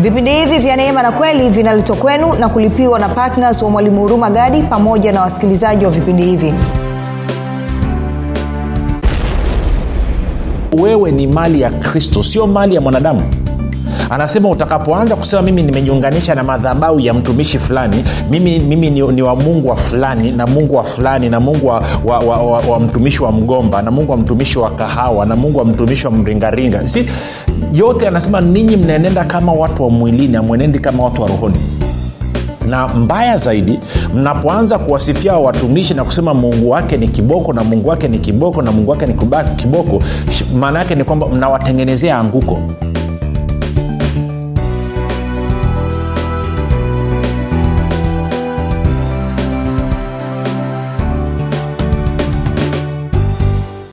vipindi hivi vya neema na kweli vinaletwa kwenu na kulipiwa na ptns wa mwalimu huruma gadi pamoja na wasikilizaji wa vipindi hivi. Wewe ni mali ya kristo sio mali ya mwanadamu anasema utakapoanza kusema mimi nimejiunganisha na madhabau ya mtumishi fulani mimi, mimi ni, ni wa mungu wa fulani na mungu wa fulani na mungu wa, wa, wa, wa, wa mtumishi wa mgomba na mungu wa mtumishi wa kahawa na mungu wa mtumishi wa mringaringa. Si yote anasema ninyi mnaenenda kama watu wa mwilini amwenendi kama watu wa rohoni. Na mbaya zaidi mnapoanza kuwasifia watumishi na kusema mungu wake ni kiboko na mungu wake ni kiboko na mungu wake ni kiboko maana yake ni kwamba mnawatengenezea anguko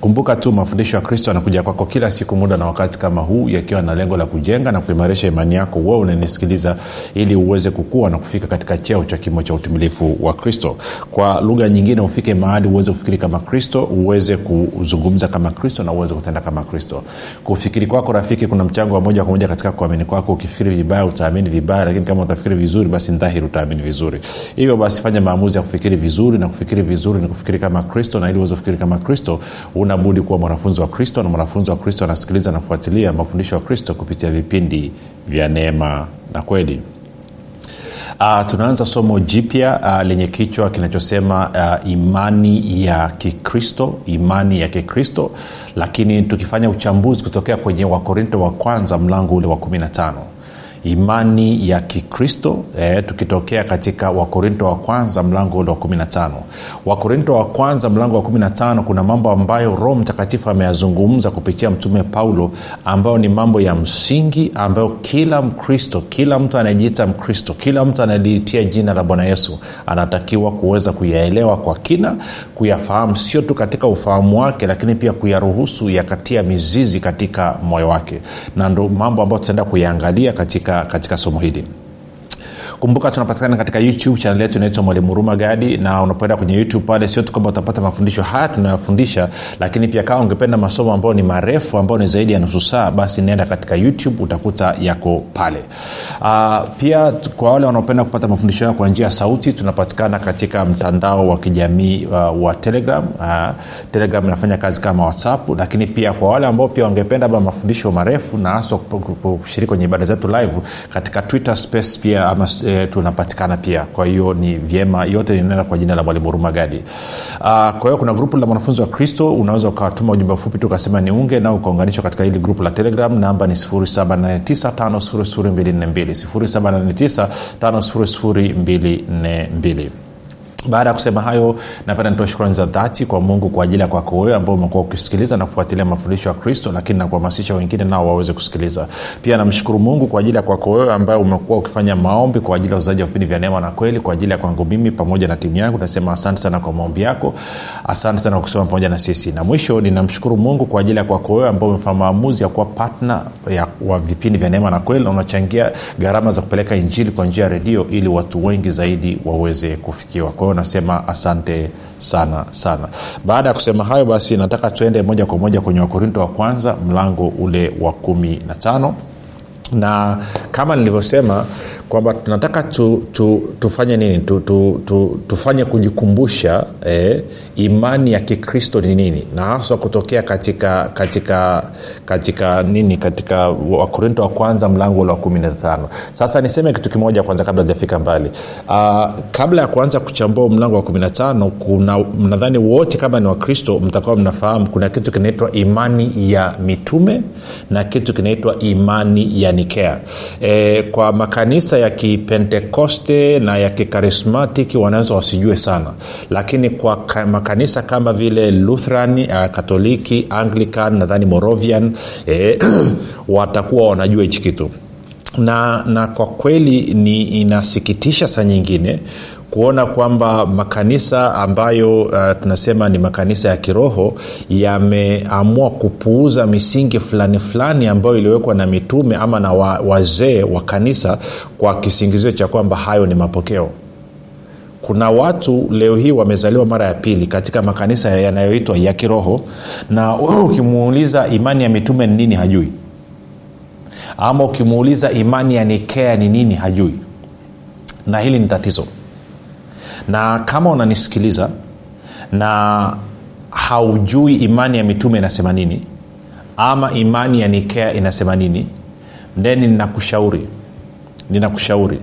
kumbuka tu mafundisho ya kristo yanakuja kwako kila siku muda na wakati kama huu yakiwa na lengo la kujenga na kuimarisha imani yako. Wewe unanisikiliza ili uweze kukua na kufika katika cheo cha kimo cha utumilifu wa kristo. Kwa lugha nyingine ufike mahali uweze kufikiri kama kristo uweze kuzungumza kama kristo na uweze kutenda kama kristo. Kufikiri kwako rafiki kuna mchango wa moja kwa moja katika kuamini kwako. Ukifikiri vibaya utaamini vibaya lakini kama utafikiri vizuri basi dhahiri utaamini vizuri. Hivyo basi fanya maamuzi ya kufikiri vizuri na kufikiri vizuri ni kufikiri kama kristo na ili uweze kufikiri kama kristo unabudi kuwa mwanafunzi wa kristo na mwanafunzi wa kristo anasikiliza na kufuatilia mafundisho ya kristo kupitia vipindi vya neema na kweli. Uh, tunaanza somo jipya uh, lenye kichwa kinachosema uh, imani ya kikristo imani ya kikristo lakini tukifanya uchambuzi kutokea kwenye wakorinto wa kwanza mlango ule wa 15 imani ya kikristo eh, tukitokea katika wakorinto wa kwanza mlango ule wa 15 wakorinto wa kwanza mlango wa 15 kuna mambo ambayo roho mtakatifu ameyazungumza kupitia mtume paulo ambayo ni mambo ya msingi ambayo kila mkristo kila mtu anayejiita mkristo kila mtu anayeliitia jina la bwana yesu anatakiwa kuweza kuyaelewa kwa kina kuyafahamu sio tu katika ufahamu wake lakini pia kuyaruhusu yakatia mizizi katika moyo wake. Na ndo mambo ambayo tutaenda kuyaangalia katika katika, katika somo hili kumbuka tunapatikana katika youtube chanel yetu inaitwa mwalimu ruma gadi na unapoenda kwenye youtube pale sio tu kwamba utapata mafundisho haya tunayofundisha lakini pia kama ungependa masomo ambayo ni marefu ambayo ni zaidi ya nusu saa basi naenda katika youtube utakuta yako pale. Uh, pia kwa wale wanaopenda kupata mafundisho hayo kwa njia sauti tunapatikana katika mtandao wa kijamii uh, wa telegram. Uh, telegram inafanya kazi kama whatsapp lakini pia kwa wale ambao pia wangependa ba mafundisho marefu na haswa kushiriki kwenye ibada zetu live katika twitter space pia ama e, tunapatikana pia. Kwa hiyo ni vyema yote inaenda kwa jina la mwalimu huruma gadi. Uh, kwa hiyo kuna grupu la mwanafunzi wa kristo unaweza ukawatuma ujumbe mfupi tu ukasema ni unge na ukaunganishwa katika hili grupu la telegram. Namba ni 7895242 7895242 baada ya kusema hayo napenda nitoa shukrani za dhati kwa mungu kwa ajili ya kwako wewe ambao umekuwa ukisikiliza na kufuatilia mafundisho ya kristo lakini na wengine nao waweze kusikiliza. Pia namshukuru mungu kwa ajili ya kwako wewe ambaye umekuwa ukifanya maombi kwa ajili ya uzaji wa vipindi vya neema na kweli kwa ajili ya kwangu mimi pamoja na timu yangu. Nasema asante sana kwa maombi yako. Asante sana kwa kusoma pamoja na sisi. Na mwisho ninamshukuru mungu kwa ajili ya kwako wewe ambao umefanya maamuzi ya kuwa patna wa vipindi vya neema na kweli na unachangia gharama za kupeleka injili kwa njia ya redio ili watu wengi zaidi waweze kufikiwa. Kwa hiyo nasema asante sana sana. Baada ya kusema hayo basi nataka tuende moja kwa moja kwenye wakorinto wa kwanza mlango ule wa kumi na tano na kama nilivyosema kwamba tunataka tu, tu, tufanye nini? Tu, tu, tu, tufanye kujikumbusha eh, imani ya kikristo ni nini? Na haswa kutokea katika katika katika nini? Katika wakorinto wa kwanza mlango ule wa kumi na tano. Sasa niseme kitu kimoja kwanza kabla ajafika mbali. Uh, kabla ya kuanza kuchambua mlango wa kumi na tano kuna nadhani wote kama ni wakristo mtakuwa mnafahamu kuna kitu kinaitwa imani ya mitume na kitu kinaitwa imani ya nikea e, kwa makanisa ya kipentekoste na ya kikarismatiki wanaweza wasijue sana. Lakini kwa ka, makanisa kama vile lutheran uh, katoliki anglican nadhani morovian e, watakuwa wanajua hichi kitu. Na na kwa kweli ni inasikitisha saa nyingine kuona kwamba makanisa ambayo uh, tunasema ni makanisa ya kiroho yameamua kupuuza misingi fulani fulani ambayo iliwekwa na mitume ama na wa, wazee wa kanisa kwa kisingizio cha kwamba hayo ni mapokeo. Kuna watu leo hii wamezaliwa mara ya pili katika makanisa yanayoitwa ya kiroho na ukimuuliza imani ya mitume ni nini hajui. Ama ukimuuliza imani ya nikea ni nini hajui. Na hili ni tatizo na kama unanisikiliza na haujui imani ya mitume inasema nini ama imani ya nikea inasema nini then ninakushauri ninakushauri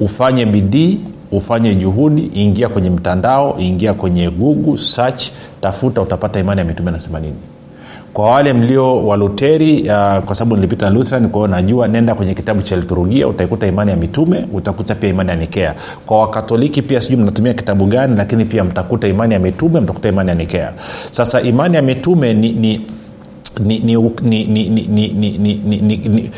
ufanye bidii ufanye juhudi ingia kwenye mtandao ingia kwenye google search tafuta utapata imani ya mitume inasema nini kwa wale mlio waluteri uh, kwa sababu nilipita lutheran kwao najua nenda kwenye kitabu cha liturujia utaikuta imani ya mitume utakuta pia imani ya nikea kwa wakatoliki pia sijui mnatumia kitabu gani lakini pia mtakuta imani ya mitume mtakuta imani ya nikea sasa imani ya mitume ni ni ni ni, ni, ni, ni, ni, ni, ni, ni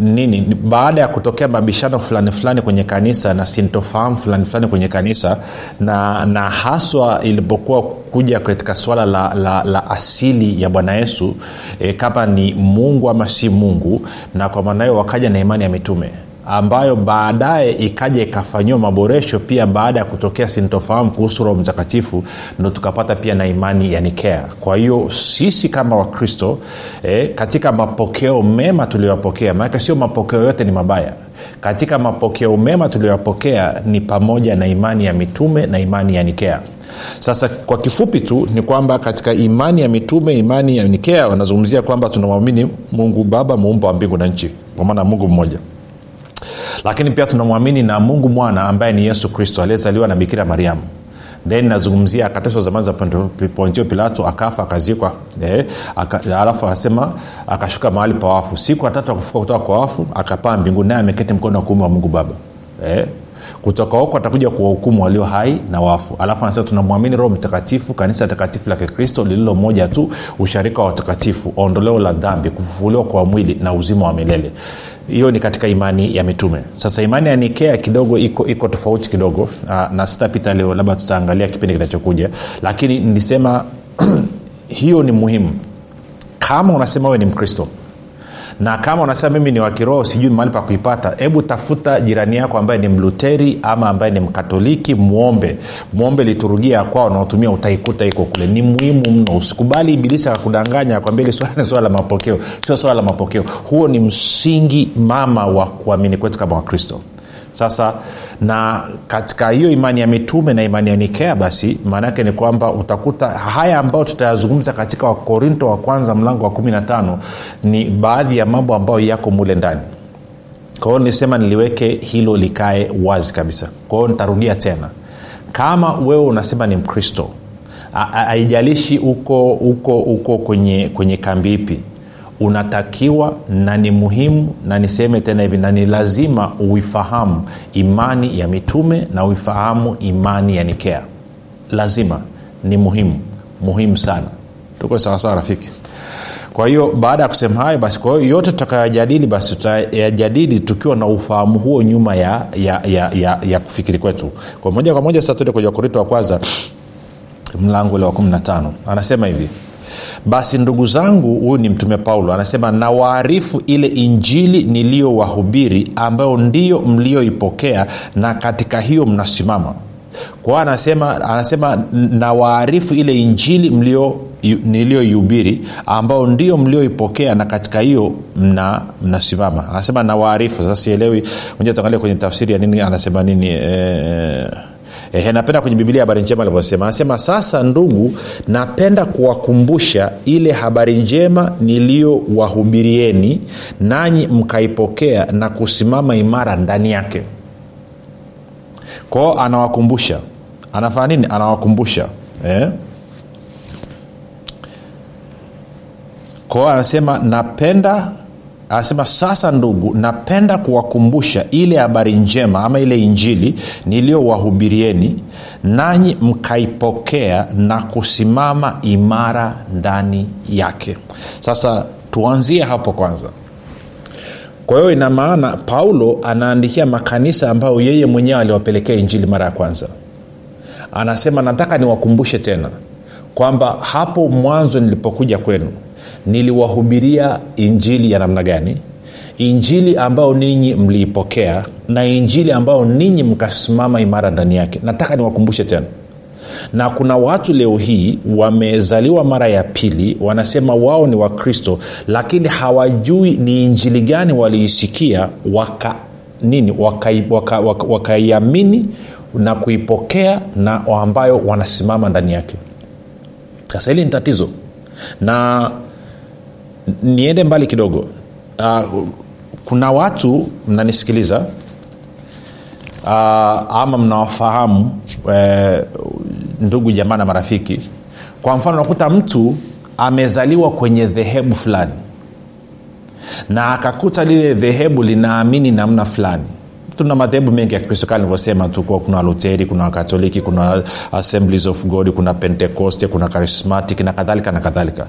nini baada ya kutokea mabishano fulani fulani kwenye kanisa na sintofahamu fulani fulani kwenye kanisa na, na haswa ilipokuwa kuja katika swala la, la, la asili ya bwana yesu e, kama ni mungu ama si mungu na kwa maana hiyo wakaja na imani ya mitume ambayo baadaye ikaja ikafanyiwa maboresho pia baada ya kutokea sintofahamu kuhusu roho mtakatifu ndo tukapata pia na imani ya nikea. Kwa hiyo sisi kama wakristo eh, katika mapokeo mema tuliyoyapokea maanake sio mapokeo yote ni mabaya katika mapokeo mema tuliyoyapokea ni pamoja na imani ya mitume na imani ya nikea. Sasa kwa kifupi tu ni kwamba katika imani ya mitume imani ya nikea wanazungumzia kwamba tunamwamini mungu baba muumba wa mbingu na nchi kwa maana mungu mmoja lakini pia tunamwamini na mungu mwana ambaye ni yesu kristo aliyezaliwa na bikira mariamu. Then nazungumzia akateswa zamani za pontio pilato akafa akazikwa eh, alafu akasema akashuka mahali pa wafu. Siku atatu akufuka kutoka kwa wafu akapaa mbinguni naye ameketi mkono wa kuume wa mungu baba eh, kutoka huko atakuja kuwahukumu walio hai na wafu. Alafu anasema tunamwamini roho mtakatifu kanisa takatifu la kikristo lililo moja tu usharika wa watakatifu ondoleo la dhambi kufufuliwa kwa mwili na uzima wa milele hiyo ni katika imani ya mitume. Sasa imani ya nikea kidogo iko iko tofauti kidogo na sitapita leo labda tutaangalia kipindi kinachokuja. Lakini nilisema hiyo ni muhimu. Kama unasema wewe ni mkristo na kama unasema mimi ni wakiroho sijui mahali pa kuipata hebu tafuta jirani yako ambaye ni mluteri ama ambaye ni mkatoliki mwombe. Mwombe liturujia ya kwao unaotumia utaikuta iko kule. Ni muhimu mno. Usikubali ibilisi akakudanganya akwambia ili swala ni swala la mapokeo. Sio swala la mapokeo. Huo ni msingi mama wa kuamini kwetu kama wakristo sasa na katika hiyo imani ya mitume na imani ya nikea basi maanaake ni kwamba utakuta haya ambayo tutayazungumza katika wakorinto wa kwanza mlango wa 15 ni baadhi ya mambo ambayo yako mule ndani. Kwahio nilisema niliweke hilo likae wazi kabisa. Kwahio nitarudia tena. Kama wewe unasema ni mkristo haijalishi uko uko uko kwenye kwenye kambi ipi unatakiwa na ni muhimu na niseme tena hivi na ni lazima uifahamu imani ya mitume na uifahamu imani ya nikea. Lazima. Ni muhimu. Muhimu sana. Tuko sawasawa rafiki? Kwa hiyo baada ya kusema hayo basi kwa hiyo yote tutakayojadili basi tutayajadili tukiwa na ufahamu huo nyuma ya, ya, ya, ya, ya kufikiri kwetu. Kwa moja kwa moja sasa tuende kwenye wakorinto wa kwanza mlango ule wa 15 anasema hivi basi ndugu zangu huyu ni mtume paulo. Anasema nawaarifu ile injili niliyowahubiri ambayo ndiyo mliyoipokea na katika hiyo mnasimama. Kwao anasema anasema nawaarifu ile injili niliyoihubiri ambao ndio mlioipokea na katika hiyo mna mnasimama. Anasema nawaarifu. Sasa sielewi. Moja tuangalia kwenye tafsiri ya nini anasema nini e, Ehe, napenda kwenye biblia habari njema alivyosema. Anasema sasa ndugu napenda kuwakumbusha ile habari njema niliyowahubirieni nanyi mkaipokea na kusimama imara ndani yake. Kwao anawakumbusha. Anafanya nini? Anawakumbusha. Eh? kwao anasema napenda anasema sasa ndugu napenda kuwakumbusha ile habari njema ama ile injili niliyowahubirieni nanyi mkaipokea na kusimama imara ndani yake. Sasa tuanzie hapo kwanza. Kwa hiyo ina maana paulo anaandikia makanisa ambayo yeye mwenyewe aliwapelekea injili mara ya kwanza. Anasema nataka niwakumbushe tena kwamba hapo mwanzo nilipokuja kwenu niliwahubiria injili ya namna gani? Injili ambayo ninyi mliipokea na injili ambayo ninyi mkasimama imara ndani yake. Nataka niwakumbushe tena. Na kuna watu leo hii wamezaliwa mara ya pili wanasema wao ni wakristo lakini hawajui ni injili gani waliisikia waka nini wakaiamini waka, waka, waka, na kuipokea na ambayo wanasimama ndani yake. Sasa hili ni tatizo. Na niende mbali kidogo. Uh, kuna watu mnanisikiliza uh, ama mnawafahamu uh, ndugu jamaa na marafiki. Kwa mfano unakuta mtu amezaliwa kwenye dhehebu fulani na akakuta lile dhehebu linaamini namna fulani tuna madhehebu mengi ya kristo kaa livyosema tu kuna waluteri kuna wakatoliki kuna assemblies of god kuna pentekoste kuna charismatic na kadhalika na kadhalika.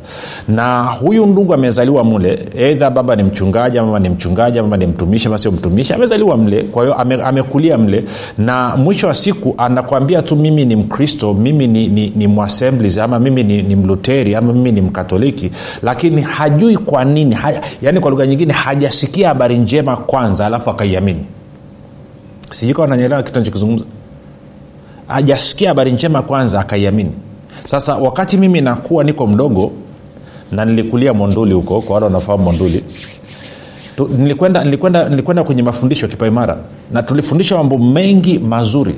Na huyu ndugu amezaliwa mle eidha baba ni mchungaji mama ni mchungaji mama ni mtumishi ama sio mtumishi amezaliwa mle kwa hiyo ame, amekulia mle na mwisho wa siku anakwambia tu mimi ni mkristo mimi ni, ni, ni mwassemblies ama mimi ni, ni mluteri ama mimi ni mkatoliki. Lakini hajui kwa nini ha, yani kwa lugha nyingine hajasikia habari njema kwanza alafu akaiamini sijui kawa nanyelewa kitu nachokizungumza hajasikia habari njema kwanza akaiamini. Sasa wakati mimi nakuwa niko mdogo na nilikulia monduli huko kwa wale wanafahamu monduli nilikwenda, nilikwenda, nilikwenda kwenye mafundisho kipaimara na tulifundisha mambo mengi mazuri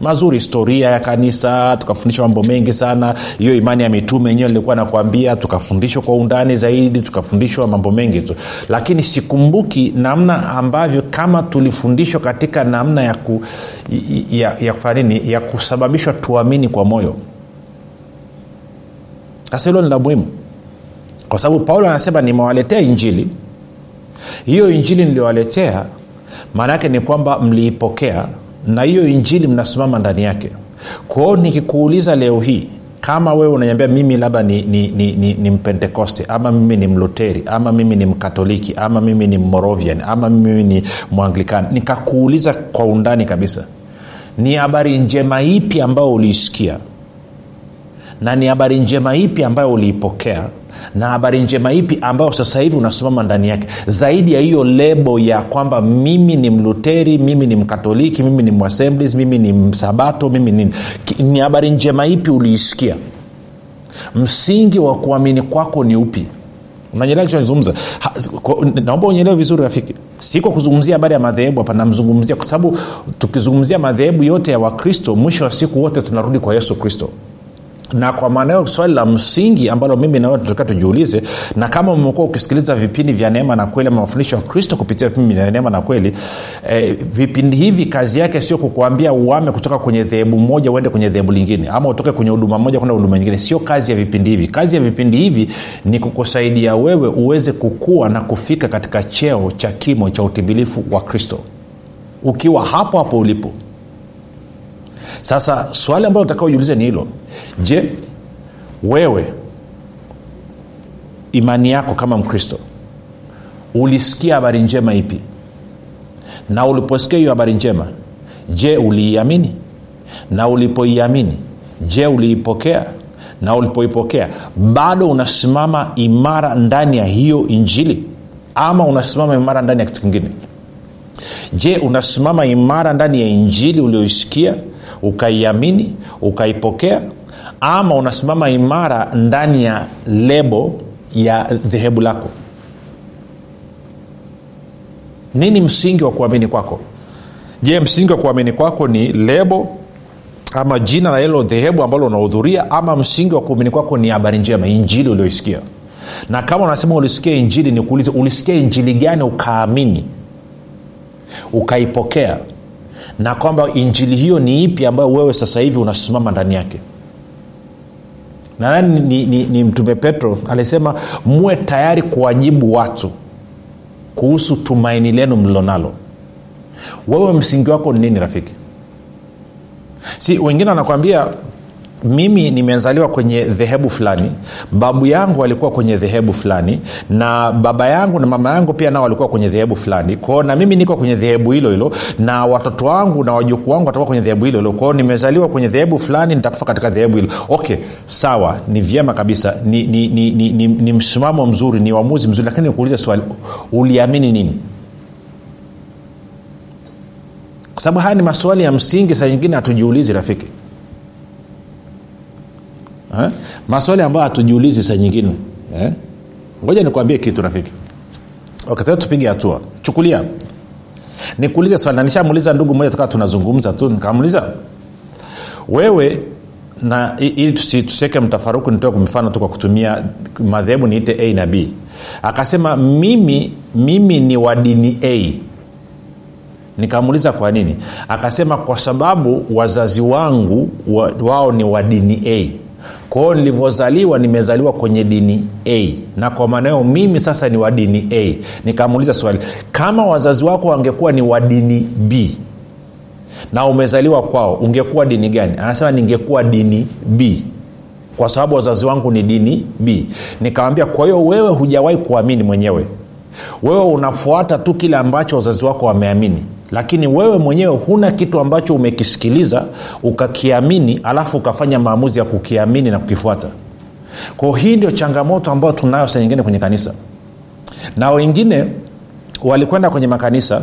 mazuri historia ya kanisa tukafundishwa mambo mengi sana. Hiyo imani ya mitume yenyewe nilikuwa nakwambia tukafundishwa kwa undani zaidi tukafundishwa mambo mengi tu. Lakini sikumbuki namna ambavyo kama tulifundishwa katika namna ya, ku, ya, ya kufanya nini ya kusababishwa tuamini kwa moyo. Sasa hilo ni la muhimu. Kwa sababu paulo anasema nimewaletea injili. Hiyo injili niliowaletea maana yake ni kwamba mliipokea na hiyo injili mnasimama ndani yake. Kwao nikikuuliza leo hii kama wewe unaniambia mimi labda ni, ni, ni, ni, ni mpentekoste ama mimi ni mluteri ama mimi ni mkatoliki ama mimi ni morovian ama mimi ni mwanglikani nikakuuliza kwa undani kabisa ni habari njema ipi ambayo uliisikia? Na ni habari njema ipi ambayo uliipokea na habari njema ipi ambayo sasa hivi unasimama ndani yake? Zaidi ya hiyo lebo ya kwamba mimi ni mluteri mimi ni mkatoliki mimi ni mwassemblies mimi ni msabato mimi ni ni habari njema ipi uliisikia? Msingi wa kuamini kwako ni upi? Unanyelea kichozungumza naomba unyelewe vizuri rafiki. Si kwa kuzungumzia habari ya madhehebu hapa namzungumzia kwa sababu tukizungumzia madhehebu yote ya wakristo mwisho wa siku wote tunarudi kwa yesu kristo na kwa maana hiyo swali la msingi ambalo mimi nawe tunatokea tujiulize na kama umekuwa ukisikiliza vipindi vya neema na kweli ama mafundisho ya kristo kupitia vipindi vya neema na kweli eh, vipindi hivi kazi yake sio kukuambia uame kutoka kwenye dhehebu moja uende kwenye dhehebu lingine ama utoke kwenye huduma moja kwenda huduma nyingine. Sio kazi ya vipindi hivi. Kazi ya vipindi hivi ni kukusaidia wewe uweze kukua na kufika katika cheo cha kimo cha utimbilifu wa kristo. Ukiwa hapo hapo ulipo. Sasa swali ambalo utakaojiulize ni hilo je wewe imani yako kama mkristo ulisikia habari njema ipi? Na uliposikia hiyo habari njema je uliiamini? Na ulipoiamini je uliipokea? Na ulipoipokea bado unasimama imara ndani ya hiyo injili? Ama unasimama imara ndani ya kitu kingine? Je unasimama imara ndani ya injili ulioisikia ukaiamini ukaipokea ama unasimama imara ndani ya lebo ya dhehebu lako. Nini msingi wa kuamini kwako? Je msingi wa kuamini kwako ni lebo ama jina la hilo dhehebu ambalo unahudhuria ama msingi wa kuamini kwako ni habari njema injili ulioisikia na kama unasema ulisikia injili ni kuuliza ulisikia injili gani ukaamini? Ukaipokea? Na kwamba injili hiyo ni ipi ambayo wewe sasa hivi unasimama ndani yake nadhani ni, ni, ni mtume petro alisema muwe tayari kuwajibu watu kuhusu tumaini lenu mlilonalo. Wewe msingi wako ni nini rafiki? Si wengine wanakwambia mimi nimezaliwa kwenye dhehebu fulani babu yangu alikuwa kwenye dhehebu fulani na baba yangu na mama yangu pia nao walikuwa kwenye dhehebu fulani. Kwao na mimi niko kwenye dhehebu hilo hilo na watoto wangu na wajukuu wangu watakuwa kwenye dhehebu hilo hilo. Kwao nimezaliwa kwenye dhehebu fulani nitakufa katika dhehebu hilo. Okay sawa ni vyema kabisa ni, ni, ni, ni, ni, ni msimamo mzuri ni uamuzi mzuri lakini nikuulize swali uliamini nini? Kwa sababu haya ni maswali ya msingi saa nyingine hatujiulizi rafiki eh? maswali ambayo hatujiulizi saa nyingine. Eh? nikuambie kitu rafiki. Okay, tupige hatua. Chukulia. Nikuulize swali nanishamuuliza ndugu mmoja tukaa tunazungumza tu nikamuuliza wewe na ili tusiweke mtafaruku nitoe mfano tu kwa kutumia madhehebu niite a na b. Akasema mimi mimi ni wa dini a. Nikamuuliza kwa nini? Akasema kwa sababu wazazi wangu wa, wao ni wa dini a kwao nilivyozaliwa nimezaliwa kwenye dini a. Na kwa maana hiyo mimi sasa ni wa dini a. Nikamuuliza swali kama wazazi wako wangekuwa ni wa dini b na umezaliwa kwao ungekuwa dini gani? Anasema ningekuwa dini b. Kwa sababu wazazi wangu ni dini b. Nikamwambia kwa hiyo wewe hujawahi kuamini mwenyewe. Wewe unafuata tu kile ambacho wazazi wako wameamini lakini wewe mwenyewe huna kitu ambacho umekisikiliza ukakiamini alafu ukafanya maamuzi ya kukiamini na kukifuata. Kwao hii ndio changamoto ambayo tunayo saa nyingine kwenye kanisa. Na wengine walikwenda kwenye makanisa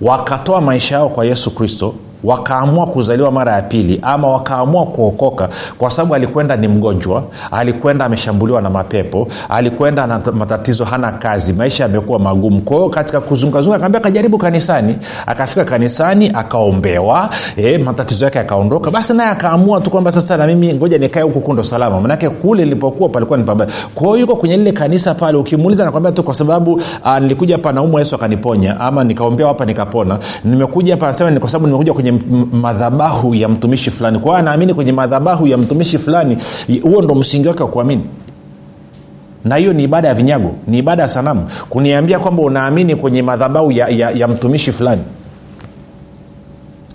wakatoa maisha yao kwa yesu kristo wakaamua kuzaliwa mara ya pili ama wakaamua kuokoka kwa sababu alikwenda ni mgonjwa alikwenda ameshambuliwa na mapepo alikwenda na matatizo hana kazi maisha yamekuwa magumu. Kwa hiyo katika kuzungazunga akaambia akajaribu kanisani akafika kanisani akaombewa e, matatizo yake yakaondoka. Basi naye akaamua tu kwamba sasa na mimi ngoja nikae huku kundo salama. Manake kule nilipokuwa palikuwa ni pabaya. Kwa yuko kwenye lile kanisa pale ukimuuliza nakwambia tu kwa sababu a, nilikuja hapa naumwa yesu akaniponya ama nikaombewa hapa nikapona. Nimekuja hapa nasema ni kwa sababu nimekuja kwenye madhabahu ya mtumishi fulani. Kwa hiyo anaamini kwenye madhabahu ya mtumishi fulani huo ndo msingi wake wa kuamini. Na hiyo ni ibada ya vinyago ni ibada ya sanamu. Kuniambia kwamba unaamini kwenye madhabahu ya, ya, ya mtumishi fulani.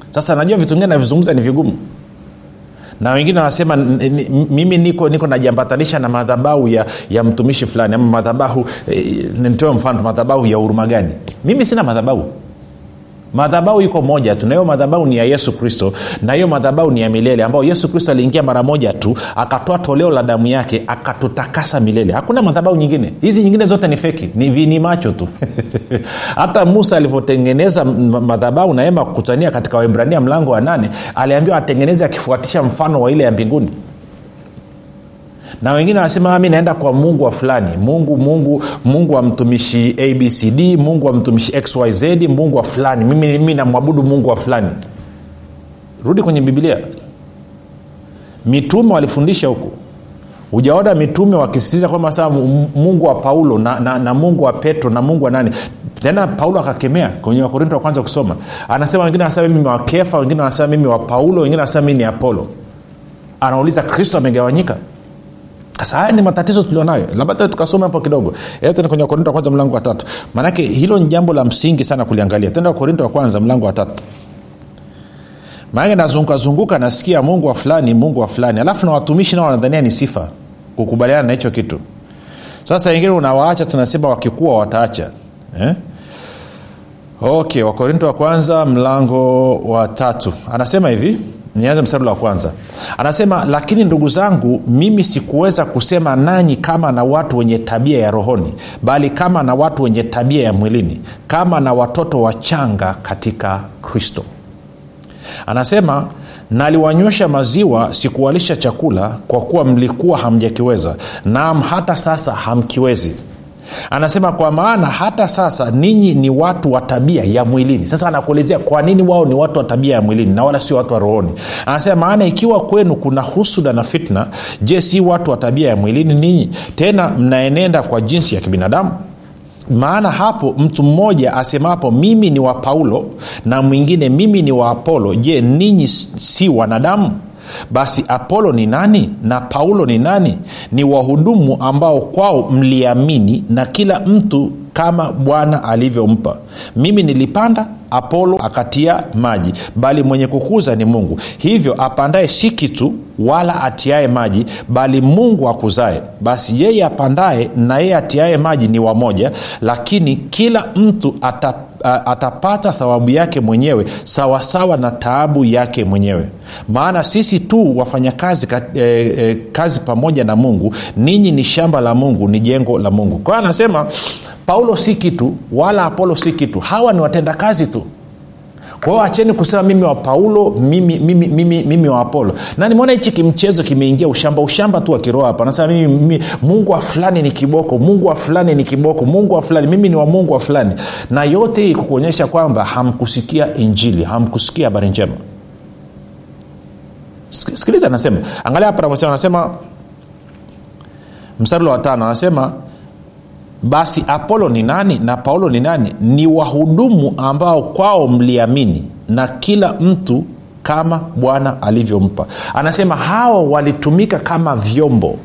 Sasa najua vitu vingine navizungumza ni vigumu. Na wengine wanasema mimi niko niko najiambatanisha na madhabahu ya, ya mtumishi fulani. Ama madhabahu e, nitoe mfano madhabahu ya huruma gani? Mimi sina madhabahu madhabahu iko moja tu na hiyo madhabau ni ya yesu kristo na hiyo madhabau ni ya milele ambayo yesu kristo aliingia mara moja tu akatoa toleo la damu yake akatutakasa milele. Hakuna madhabau nyingine. Hizi nyingine zote ni feki ni vini macho tu. Hata musa alivyotengeneza madhabau na hema kukutania katika waibrania mlango wa nane aliambiwa atengeneze akifuatisha mfano wa ile ya mbinguni na wengine wanasema mi naenda kwa mungu wa fulani. Mungu mungu mungu wa mtumishi abcd mungu wa mtumishi xyz mungu wa fulani. Mimi, mimi namwabudu mungu wa fulani. Rudi kwenye bibilia mitume walifundisha huku. Ujaona mitume wakisisitiza kwamba saa mungu wa paulo na, na, na mungu wa petro na mungu wa nani? Tena paulo akakemea kwenye wakorinto wa kwanza kusoma. Anasema wengine wanasema mimi wa kefa. Wengine wanasema mimi wa paulo. Wengine wanasema mimi ni apolo. Anauliza kristo amegawanyika sasa haya ni matatizo tulionayo. Labda tukasoma hapo kidogo. Tena kwenye wakorinto wa kwanza mlango wa tatu. Maanake hilo ni jambo la msingi sana kuliangalia. Tenda wakorinto wa kwanza mlango wa tatu. Maanake nazungukazunguka nasikia mungu wa fulani mungu wa fulani. Alafu na watumishi nao wanadhania ni sifa kukubaliana na hicho kitu. Sasa wengine unawaacha tunasema wakikuwa wataacha. Eh? okay wakorinto wa kwanza mlango wa tatu. Anasema hivi nianze msarulo wa kwanza. Anasema lakini ndugu zangu mimi sikuweza kusema nanyi kama na watu wenye tabia ya rohoni bali kama na watu wenye tabia ya mwilini kama na watoto wachanga katika kristo. Anasema naliwanywesha maziwa sikuwalisha chakula kwa kuwa mlikuwa hamjakiweza naam hata sasa hamkiwezi anasema kwa maana hata sasa ninyi ni watu wa tabia ya mwilini. Sasa anakuelezea kwa nini wao ni watu wa tabia ya mwilini na wala sio watu wa rohoni. Anasema maana ikiwa kwenu kuna husuda na fitna je si watu wa tabia ya mwilini ninyi? Tena mnaenenda kwa jinsi ya kibinadamu? Maana hapo mtu mmoja asemapo mimi ni wa paulo na mwingine mimi ni wa apolo je ninyi si wanadamu basi apolo ni nani na paulo ni nani? Ni wahudumu ambao kwao mliamini na kila mtu kama bwana alivyompa. Mimi nilipanda apolo akatia maji bali mwenye kukuza ni mungu. Hivyo apandaye si kitu wala atiaye maji bali mungu akuzaye. Basi yeye apandaye na yeye atiaye maji ni wamoja lakini kila mtu ata atapata thawabu yake mwenyewe sawasawa na taabu yake mwenyewe. Maana sisi tu wafanyakazi ka, e, e, kazi pamoja na mungu ninyi ni shamba la mungu ni jengo la mungu. Kwa anasema paulo si kitu wala apolo si kitu. Hawa ni watendakazi tu kwa acheni kusema mimi wa paulo mimi, mimi, mimi, mimi wa apolo. Na nimeona hichi kimchezo kimeingia ushamba ushamba tu wa hapa. Nasema mimi, mimi mungu wa fulani ni kiboko mungu wa fulani ni kiboko mungu wa fulani mimi ni wa mungu wa fulani. Na yote hii kukuonyesha kwamba hamkusikia injili hamkusikia habari njema. Sikiliza anasema. Angalia hapa anavyosema anasema mstari wa tano anasema basi apolo ni nani na paulo ni nani? Ni wahudumu ambao kwao mliamini na kila mtu kama bwana alivyompa. Anasema hawa walitumika kama vyombo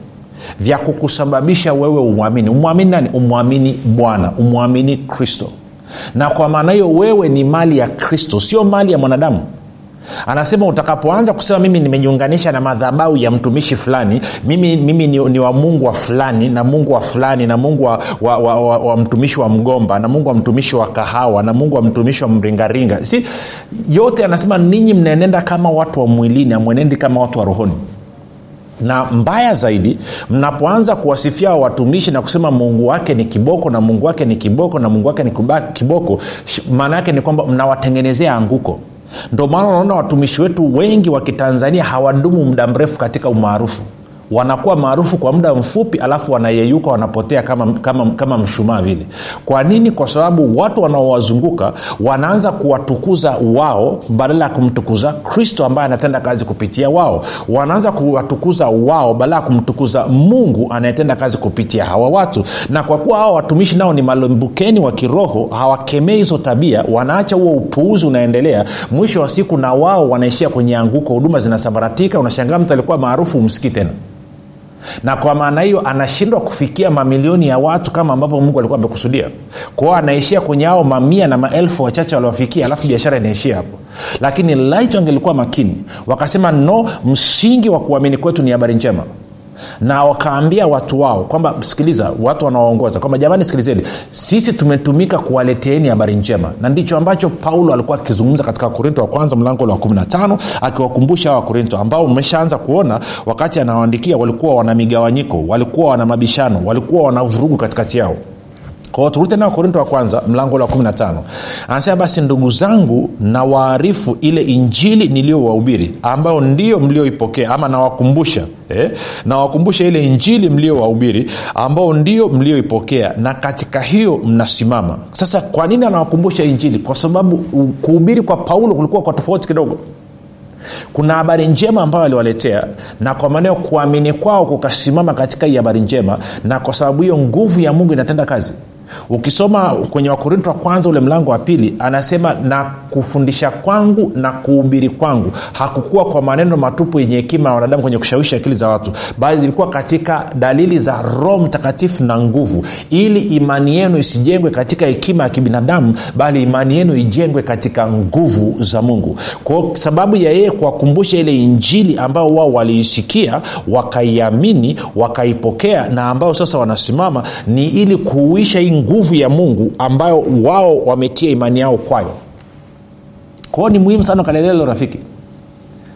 vya kukusababisha wewe umwamini. Umwamini nani? Umwamini bwana. Umwamini kristo. Na kwa maana hiyo wewe ni mali ya kristo sio mali ya mwanadamu anasema utakapoanza kusema mimi nimejiunganisha na madhabau ya mtumishi fulani mimi, mimi ni, ni wa mungu wa fulani na mungu wa fulani na mungu wa, wa, wa, wa, wa mtumishi wa mgomba na mungu wa mtumishi wa kahawa na mungu wa mtumishi wa mringaringa. Si yote anasema ninyi mnaenenda kama watu wa mwilini amwenendi kama watu wa rohoni. Na mbaya zaidi mnapoanza kuwasifia watumishi na kusema mungu wake ni kiboko na mungu wake ni kiboko na mungu wake ni kiboko maana yake ni kwamba mnawatengenezea anguko ndo maana unaona watumishi wetu wengi wa kitanzania hawadumu muda mrefu katika umaarufu wanakuwa maarufu kwa muda mfupi alafu wanayeyuka wanapotea kama, kama, kama mshumaa vile. Kwa nini? Kwa sababu watu wanaowazunguka wanaanza kuwatukuza wao badala ya kumtukuza kristo ambaye anatenda kazi kupitia wao. Wanaanza kuwatukuza wao badala ya kumtukuza mungu anayetenda kazi kupitia hawa watu. Na kwa kuwa hawa watumishi nao ni malumbukeni wa kiroho hawakemei hizo tabia wanaacha huo upuuzi unaendelea. Mwisho wa siku na wao wanaishia kwenye anguko. Huduma zinasambaratika. Unashangaa mtu alikuwa maarufu umsikii tena na kwa maana hiyo anashindwa kufikia mamilioni ya watu kama ambavyo mungu alikuwa amekusudia. Kwao anaishia kwenye hao mamia na maelfu wachache waliowafikia alafu biashara inaishia hapo. Lakini laito angelikuwa makini wakasema no msingi wa kuamini kwetu ni habari njema na wakaambia watu wao kwamba sikiliza watu wanaoongoza kwamba jamani sikilizeni sisi tumetumika kuwaleteeni habari njema. Na ndicho ambacho paulo alikuwa akizungumza katika korinto wa kwanza mlango wa 15 akiwakumbusha wakorinto ambao mmeshaanza kuona wakati anawaandikia walikuwa wana migawanyiko walikuwa wana mabishano walikuwa wana vurugu katikati yao kwao turudi tena wakorinto wa kwanza mlango wa 15 anasema basi ndugu zangu na waarifu ile injili niliyowahubiri ambayo ndio mlioipokea ama nawakumbusha eh? nawakumbusha ile injili mliowahubiri ambao ndio mlioipokea na katika hiyo mnasimama. Sasa kwa nini anawakumbusha injili? Kwa sababu kuhubiri kwa paulo kulikuwa kwa tofauti kidogo. Kuna habari njema ambayo aliwaletea na kwa maanao kuamini kwao kukasimama katika hii habari njema na kwa sababu hiyo nguvu ya mungu inatenda kazi ukisoma kwenye wakorinto wa kwanza ule mlango wa pili anasema na kufundisha kwangu na kuhubiri kwangu hakukuwa kwa maneno matupu yenye hekima ya wanadamu kwenye kushawishi akili za watu bali ilikuwa katika dalili za roho mtakatifu na nguvu ili imani yenu isijengwe katika hekima ya kibinadamu bali imani yenu ijengwe katika nguvu za mungu. Kwa sababu ya yeye kuwakumbusha ile injili ambayo wao waliisikia wakaiamini wakaipokea na ambao sasa wanasimama ni ili kuuisha hii nguvu ya mungu ambayo wao wametia imani yao kwayo. Kwao ni muhimu sana ukalelea lilo rafiki.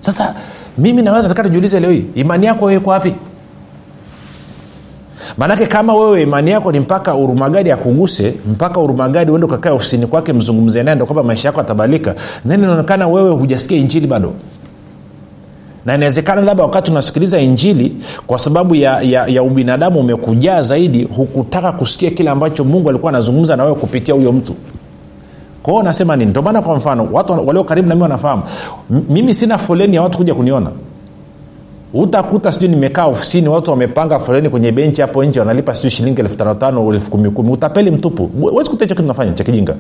Sasa mimi naweza taka tujiulize leo hii imani yako wewe kwa wapi? Maanake kama wewe imani yako ni mpaka urumagadi akuguse mpaka urumagadi uende ukakae ofisini kwake mzungumze naye ndo kwamba maisha yako atabadilika then inaonekana wewe hujasikia injili bado na inawezekana labda wakati unasikiliza injili kwa sababu ya, ya, ya ubinadamu umekujaa zaidi hukutaka kusikia kile ambacho mungu alikuwa anazungumza na wewe kupitia huyo mtu. Kwa nasema nini? Ndio maana kwa mfano watu walio karibu nami wanafahamu. Mimi sina foleni ya watu kuja kuniona. Utakuta sijui nimekaa ofisini watu wamepanga foleni kwenye benchi hapo nje wanalipa sijui shilingi elfu tano tano elfu kumi kumi. Utapeli mtupu. Wezi kuta hicho kitu unafanya cha kijinga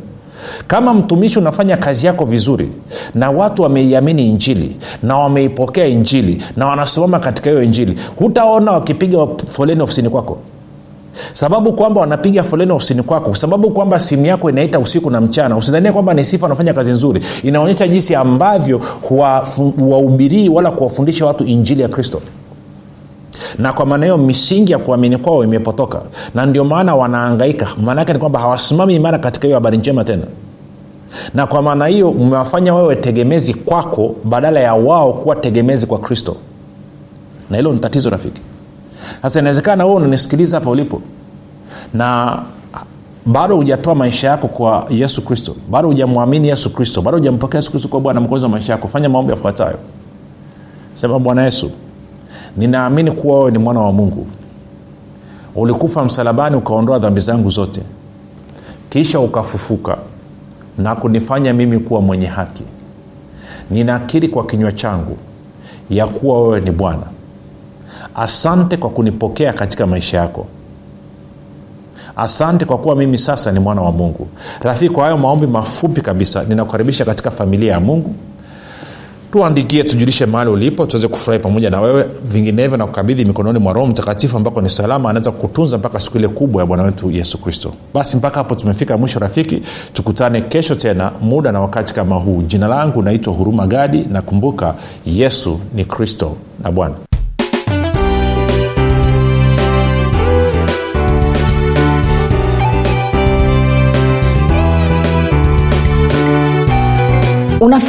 kama mtumishi unafanya kazi yako vizuri na watu wameiamini injili na wameipokea injili na wanasimama katika hiyo injili hutaona wakipiga foleni ofisini kwako. Sababu kwamba wanapiga foleni ofisini kwako sababu kwamba simu yako inaita usiku na mchana usidhania kwamba ni sifa wanafanya kazi nzuri inaonyesha jinsi ambavyo huwahubirii wala kuwafundisha watu injili ya kristo na kwa maana hiyo misingi ya kuamini kwao imepotoka. Na ndio maana wanaangaika maanaake ni kwamba hawasimami imara katika hiyo habari njema tena. Na kwa maana hiyo umewafanya wewe tegemezi kwako badala ya wao kuwa tegemezi kwa kristo. Na hilo ni tatizo rafiki. Sasa inawezekana wewe unanisikiliza hapa ulipo. Na bado hujatoa maisha yako kwa yesu kristo. Bado hujamwamini yesu kristo. Bado hujampokea yesu kristo kwa bwana mkozi wa maisha yako. Fanya maombi yafuatayo. Sema bwana yesu ninaamini kuwa wewe ni mwana wa mungu. Ulikufa msalabani ukaondoa dhambi zangu zote. Kisha ukafufuka na kunifanya mimi kuwa mwenye haki. Ninaakiri kwa kinywa changu ya kuwa wewe ni bwana. Asante kwa kunipokea katika maisha yako. Asante kwa kuwa mimi sasa ni mwana wa mungu. Rafiki kwa hayo maombi mafupi kabisa ninakukaribisha katika familia ya mungu tuandikie tujulishe mahali ulipo tuweze kufurahi pamoja na wewe. Vinginevyo na kukabidhi mikononi mwa roho mtakatifu ambako ni salama anaweza kutunza mpaka siku ile kubwa ya bwana wetu yesu kristo. Basi mpaka hapo tumefika mwisho rafiki. Tukutane kesho tena muda na wakati kama huu. Jina langu naitwa huruma gadi na kumbuka yesu ni kristo na bwana